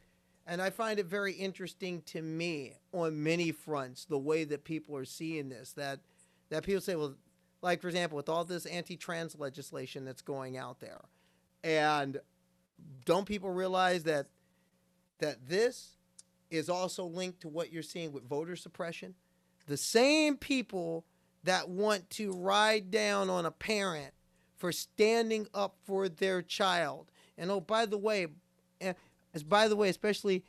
and I find it very interesting to me on many fronts the way that people are seeing this. That that people say, well, like for example, with all this anti-trans legislation that's going out there, and don't people realize that that this is also linked to what you're seeing with voter suppression? The same people that want to ride down on a parent for standing up for their child. And oh, by the way, as by the way, especially,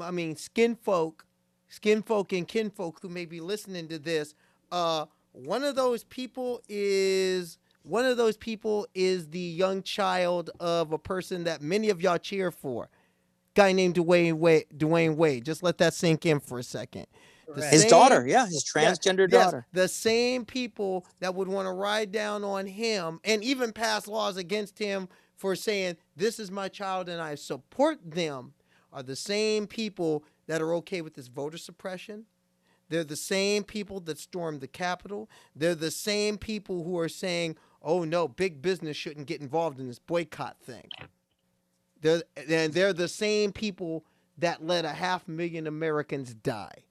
I mean, skin folk, skin folk and kin folk who may be listening to this. Uh, one of those people is one of those people is the young child of a person that many of y'all cheer for. Guy named Dwyane Wade. Dwyane Wade. Just let that sink in for a second. His same, daughter, yeah, his transgender yeah, daughter. Yes, the same people that would want to ride down on him and even pass laws against him for saying, This is my child and I support them, are the same people that are okay with this voter suppression. They're the same people that stormed the Capitol. They're the same people who are saying, oh no, big business shouldn't get involved in this boycott thing. They're, and they're the same people that let a half million Americans die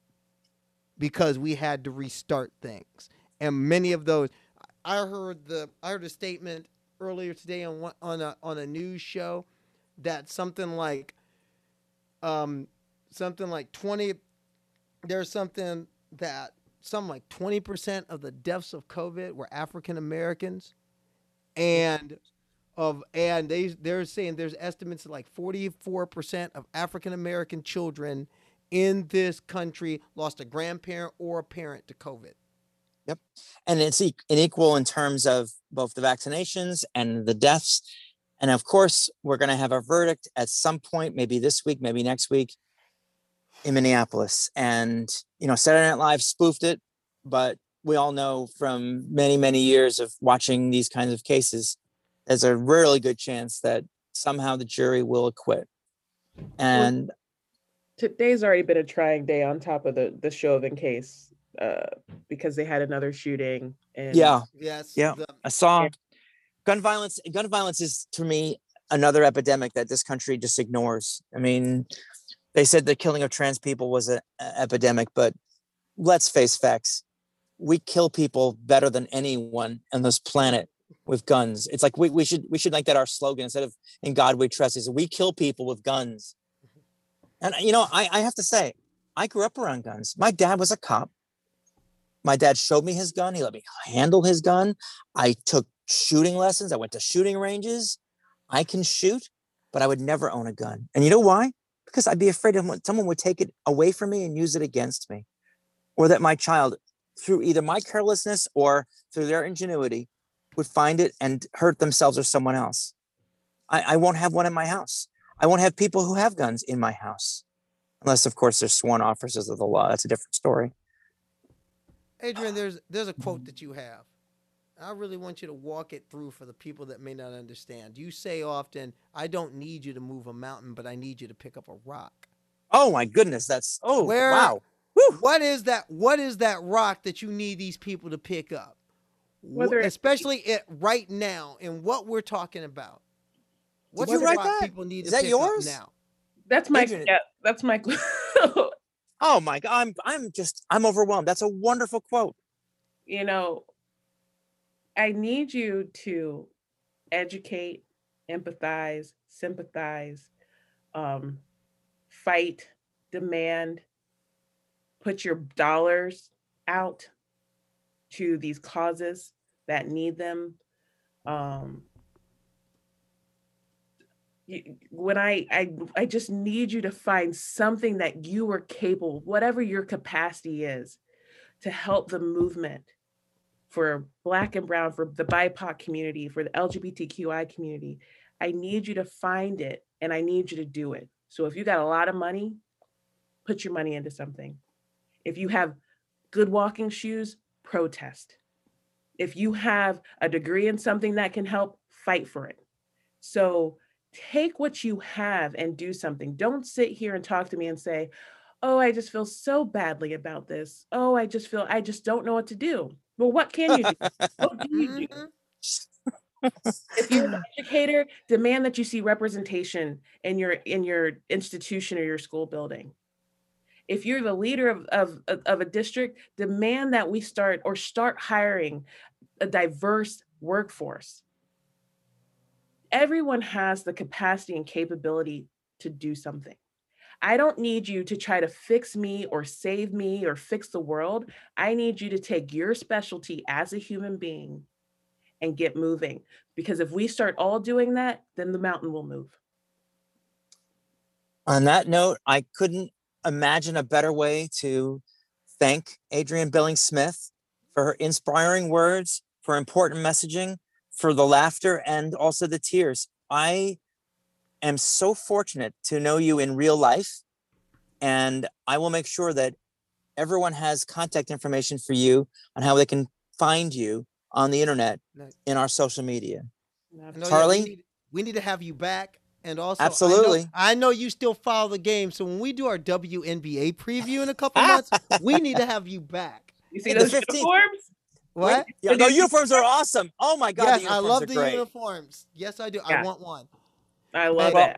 because we had to restart things. And many of those, I heard the I heard a statement earlier today on on a on a news show that something like um something like 20 there's something that some like 20% of the deaths of covid were african americans and of and they they're saying there's estimates like 44% of african american children in this country lost a grandparent or a parent to covid Yep. And it's unequal in terms of both the vaccinations and the deaths. And of course, we're going to have a verdict at some point, maybe this week, maybe next week in Minneapolis. And, you know, Saturday Night Live spoofed it, but we all know from many, many years of watching these kinds of cases, there's a really good chance that somehow the jury will acquit. And today's already been a trying day on top of the the Chauvin case uh, because they had another shooting. And yeah, yes, yeah. The, I saw yeah. gun violence. Gun violence is to me another epidemic that this country just ignores. I mean, they said the killing of trans people was an epidemic, but let's face facts. We kill people better than anyone on this planet with guns. It's like we, we should we should make that our slogan instead of in God we trust is we kill people with guns. And you know, I, I have to say, I grew up around guns. My dad was a cop. My dad showed me his gun. He let me handle his gun. I took shooting lessons. I went to shooting ranges. I can shoot, but I would never own a gun. And you know why? Because I'd be afraid of someone would take it away from me and use it against me. Or that my child, through either my carelessness or through their ingenuity, would find it and hurt themselves or someone else. I, I won't have one in my house. I won't have people who have guns in my house. Unless, of course, they're sworn officers of the law. That's a different story. Adrienne, ah. there's there's a quote mm. that you have. I really want you to walk it through for the people that may not understand. You say often, "I don't need you to move a mountain, but I need you to pick up a rock." Oh my goodness, that's oh Where, wow. Whew. What is that? What is that rock that you need these people to pick up? Whether especially it right now in what we're talking about. What's you write that? people need is that yours? now? That's my yeah, that's my Oh my god, I'm I'm just I'm overwhelmed. That's a wonderful quote. You know, I need you to educate, empathize, sympathize, um, fight, demand, put your dollars out to these causes that need them um you, when I, I I just need you to find something that you are capable, whatever your capacity is, to help the movement for Black and Brown, for the BIPOC community, for the LGBTQI community. I need you to find it and I need you to do it. So if you got a lot of money, put your money into something. If you have good walking shoes, protest. If you have a degree in something that can help, fight for it. So take what you have and do something. Don't sit here and talk to me and say, oh, I just feel so badly about this. Oh, I just feel, I just don't know what to do. Well, what can you do? what do you do? Mm-hmm. if you're an educator, demand that you see representation in your in your institution or your school building. If you're the leader of, of, of a district, demand that we start or start hiring a diverse workforce everyone has the capacity and capability to do something. I don't need you to try to fix me or save me or fix the world. I need you to take your specialty as a human being and get moving. Because if we start all doing that, then the mountain will move. On that note, I couldn't imagine a better way to thank Adrienne Billings Smith for her inspiring words, for important messaging, for the laughter and also the tears. I am so fortunate to know you in real life, and I will make sure that everyone has contact information for you on how they can find you on the internet in our social media. Charlie, we need, we need to have you back. And also, absolutely, I know, I know, you still follow the game. So when we do our WNBA preview in a couple months, we need to have you back. You see those uniforms? What? Yeah, the uniforms are awesome. Oh my god! Yes, I love the great. uniforms. Yes, I do. Yeah. I want one. I love well, it.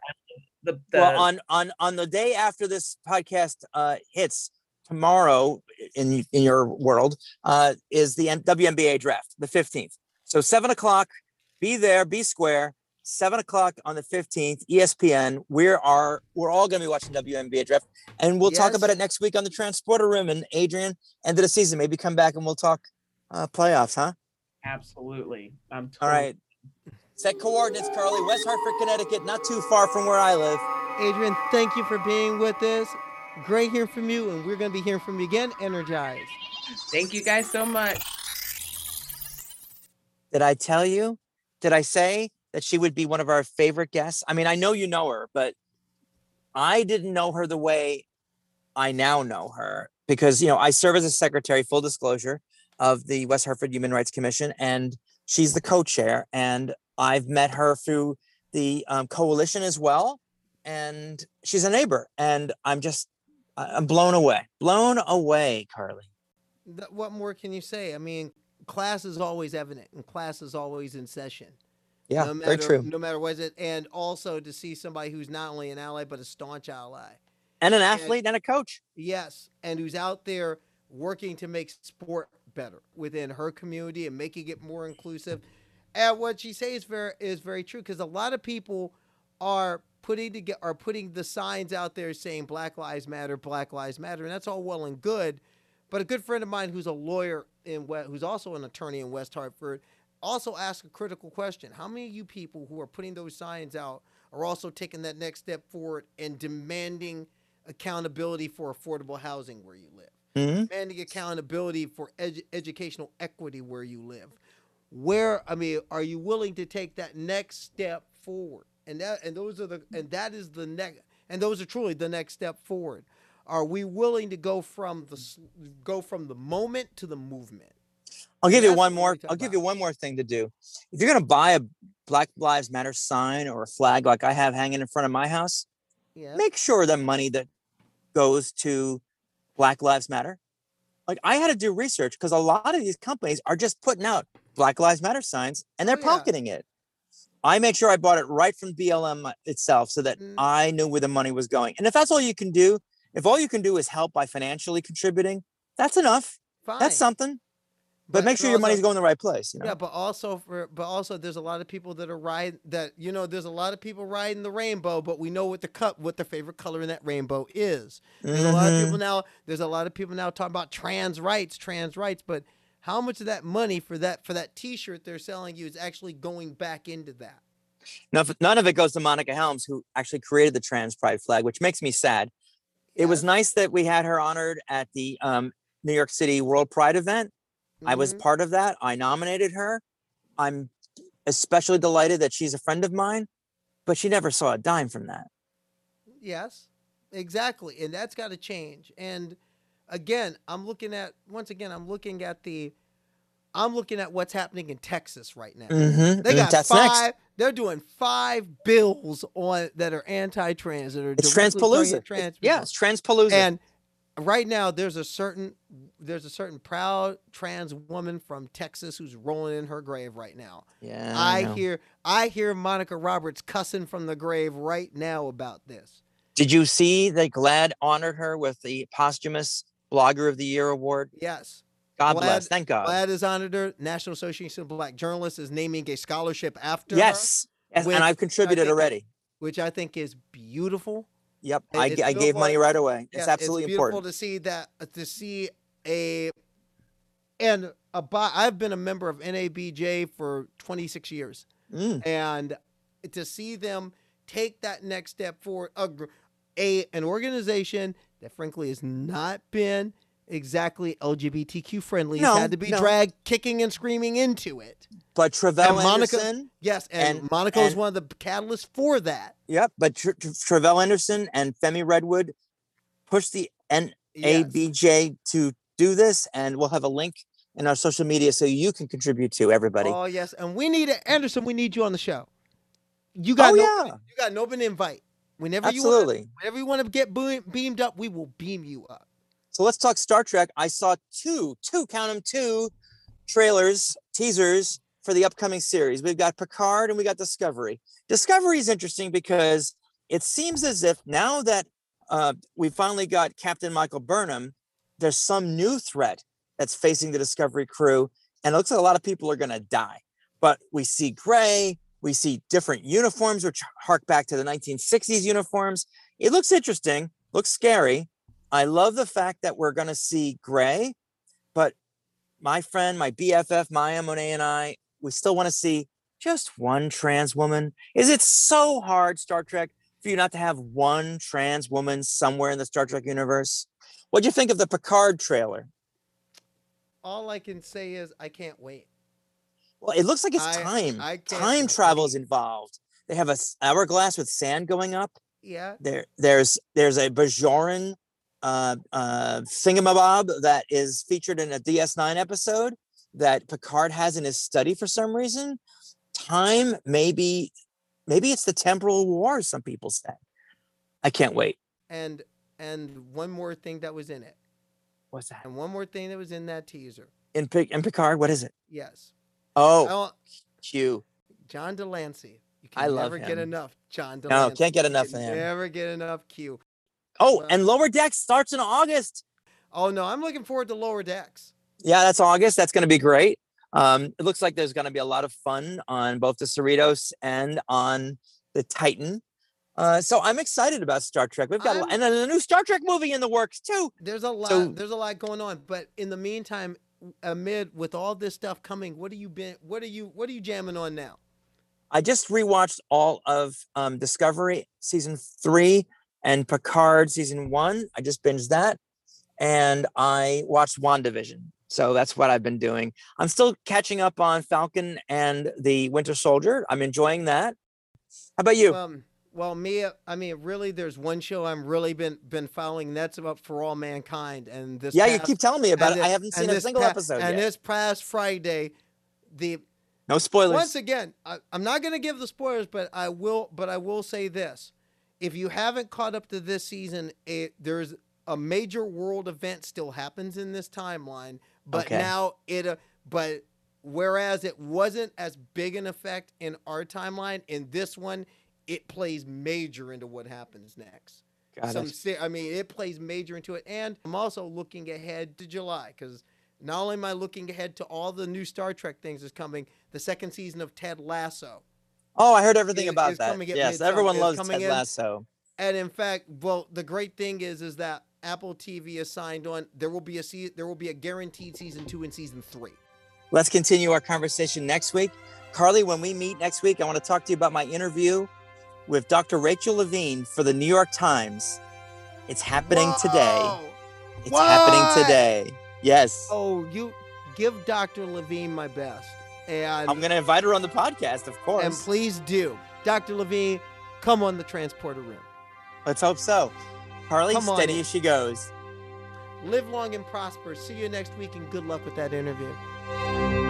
The, the, well, on on on the day after this podcast uh, hits tomorrow in in your world uh, is the WNBA draft, the fifteenth. So seven o'clock. Be there. Be square. Seven o'clock on the fifteenth, ESPN. We are we're all going to be watching WNBA draft, and we'll yes. talk about it next week on the Transporter Room. And Adrienne, end of the season, maybe come back and we'll talk uh, playoffs, huh? Absolutely. I'm totally- All right. Set coordinates, Carly. West Hartford, Connecticut, not too far from where I live. Adrienne, thank you for being with us. Great hearing from you, and we're going to be hearing from you again. Energized. Thank you guys so much. Did I tell you? Did I say that she would be one of our favorite guests? I mean, I know you know her, but I didn't know her the way I now know her because, you know, I serve as a secretary, full disclosure of the West Hartford Human Rights Commission, and she's the co-chair. And I've met her through the um, coalition as well, and she's a neighbor. And I'm just, I'm blown away, blown away, Carly. What more can you say? I mean, class is always evident, and class is always in session. Yeah, no matter, very true. No matter what it, and also to see somebody who's not only an ally but a staunch ally, and an athlete and, and a coach. Yes, and who's out there working to make sport better within her community and making it more inclusive. And what she says is very is very true because a lot of people are putting are putting the signs out there saying Black Lives Matter, Black Lives Matter, and that's all well and good. But a good friend of mine who's a lawyer in who's also an attorney in West Hartford also asked a critical question: How many of you people who are putting those signs out are also taking that next step forward and demanding accountability for affordable housing where you live? Mm-hmm. demanding accountability for edu- educational equity where you live. Where I mean, are you willing to take that next step forward? And that and those are the and that is the next and those are truly the next step forward. Are we willing to go from the go from the moment to the movement? I'll give you one more. I'll give you one more thing to do. If you're going to buy a Black Lives Matter sign or a flag like I have hanging in front of my house, yeah. make sure the money that goes to Black Lives Matter. Like I had to do research because a lot of these companies are just putting out Black Lives Matter signs and they're oh, yeah. pocketing it. I made sure I bought it right from BLM itself so that mm. I knew where the money was going. And if that's all you can do, if all you can do is help by financially contributing, that's enough. Fine. That's something but, make sure your money's going the right place. You know? Yeah, but also for but also there's a lot of people that are riding that you know there's a lot of people riding the rainbow, but we know what the cup what their favorite color in that rainbow is. There's mm-hmm. a lot of people now. There's a lot of people now talking about trans rights, trans rights, but how much of that money for that for that T-shirt they're selling you is actually going back into that? None of, none of it goes to Monica Helms, who actually created the trans pride flag, which makes me sad. It was nice that we had her honored at the um, New York City World Pride event. I was Mhm. part of that. I nominated her. I'm especially delighted that she's a friend of mine, but she never saw a dime from that. Yes, exactly. And that's got to change. And again, I'm looking at, once again, I'm looking at the, I'm looking at what's happening in Texas right now. Mhm, They got that's five, next. they're doing five bills on that are anti-trans, that are It's Transpalooza. trans yeah, it's Transpalooza. And right now there's a certain there's a certain proud trans woman from Texas who's rolling in her grave right now. yeah, I know. hear I hear Monica Roberts cussing from the grave right now about this. Did you see that GLAAD honored her with the posthumous Blogger of the Year award? Yes. God GLAAD- bless. Thank God. GLAAD is honored her. National Association of Black Journalists is naming a scholarship after her, yes. yes, which and I I've contributed think- already. which I think is beautiful. Yep, I, it's I gave beautiful. money right away. It's Yeah, absolutely beautiful important. to see that uh, to see a and a I've been a member of NABJ for 26 years. Mm, and to see them take that next step forward a, a an organization that frankly has not been exactly lgbtq friendly has No, had to be no. dragged kicking and screaming into it But Tre'vell And Monica- Anderson, yes and, And- monica was one of the catalysts for that yep. But Tr- Tr- Tre'vell Anderson and Femi Redwood pushed the Yes. NABJ to do this, and we'll have a link in our social media so you can contribute to everybody. oh yes and we need it anderson we need you on the show you got oh no, yeah, you got an open invite whenever you want absolutely. whenever you want to get beamed up we will beam you up So let's talk Star Trek. I saw two, two, count them, two trailers, teasers for the upcoming series. We've got Picard and we got Discovery. Discovery is interesting because it seems as if now that uh, we finally got Captain Michael Burnham, there's some new threat that's facing the Discovery crew, and it looks like a lot of people are going to die. But we see gray, we see different uniforms, which hark back to the 1960s uniforms. It looks interesting, looks scary. I love the fact that we're going to see gray, but my friend, my BFF, Maya Monet, and I, we still want to see just one trans woman. Is it so hard, Star Trek, for you not to have one trans woman somewhere in the Star Trek universe? What'd you think of the Picard trailer? all i can say is i can't wait Well, it looks like it's I- time. I time travel is involved. They have a hourglass with sand going up. yeah There, there's there's a Bajoran uh, uh, thingamabob that is featured in a DS9 episode that Picard has in his study for some reason. Time, maybe, maybe it's the temporal war. Some people say. I can't wait. and and one more thing that was in it What's that and one more thing that was in that teaser in, Pic- in Picard? What is it? yes Oh, Q. John de Lancie you can I love never get enough John de Lancie No, can't get enough of him. never get enough q Oh, and Lower Decks starts in August. oh no i'm looking forward to lower decks Yeah, that's August. That's going to be great. Um, it looks like there's going to be a lot of fun on both the Cerritos and on the Titan. Uh, so I'm excited about Star Trek. We've got a, lo- I'm- and a new Star Trek movie in the works too. there's a lot So- there's a lot going on but in the meantime amid with all this stuff coming what are you been what are you what are you jamming on now I just rewatched all of um, Discovery season three and Picard season one. I just binged that, and I watched WandaVision. So that's what I've been doing. I'm still catching up on Falcon and the Winter Soldier. I'm enjoying that. How about you? Um, well, me, I mean, really, there's one show I'm really been been following. That's about For All Mankind, and this. yeah, you keep telling me about it. I haven't seen a single pa- episode And yet. this past Friday, the no spoilers. once again, I, I'm not going to give the spoilers, but I will. But I will say this: if you haven't caught up to this season, it, there's a major world event still happens in this timeline, but Okay. now it. Uh, but whereas it wasn't as big an effect in our timeline, in this one, it plays major into what happens next. Got Some, it. I mean, it plays major into it, and I'm also looking ahead to July because not only am I looking ahead to all the new Star Trek things that's coming, the second season of Ted Lasso, Oh, I heard everything is- about is that. Yes, everyone It's loves Ted in- Lasso. and in fact, well, the great thing is, is that Apple TV is signed on. There will be a se- there will be a guaranteed season two and season three. Let's continue our conversation next week. Carly, when we meet next week, I want to talk to you about my interview with Dr. Rachel Levine for the New York Times. It's happening today. It's What? happening today. Yes. Oh, you give Dr. Levine my best, and I'm going to invite her on the podcast, of course. and please do, Dr. Levine, come on the transporter room. Let's hope so. Harley, Come on steady as she goes. Live long and prosper. See you next week, and good luck with that interview.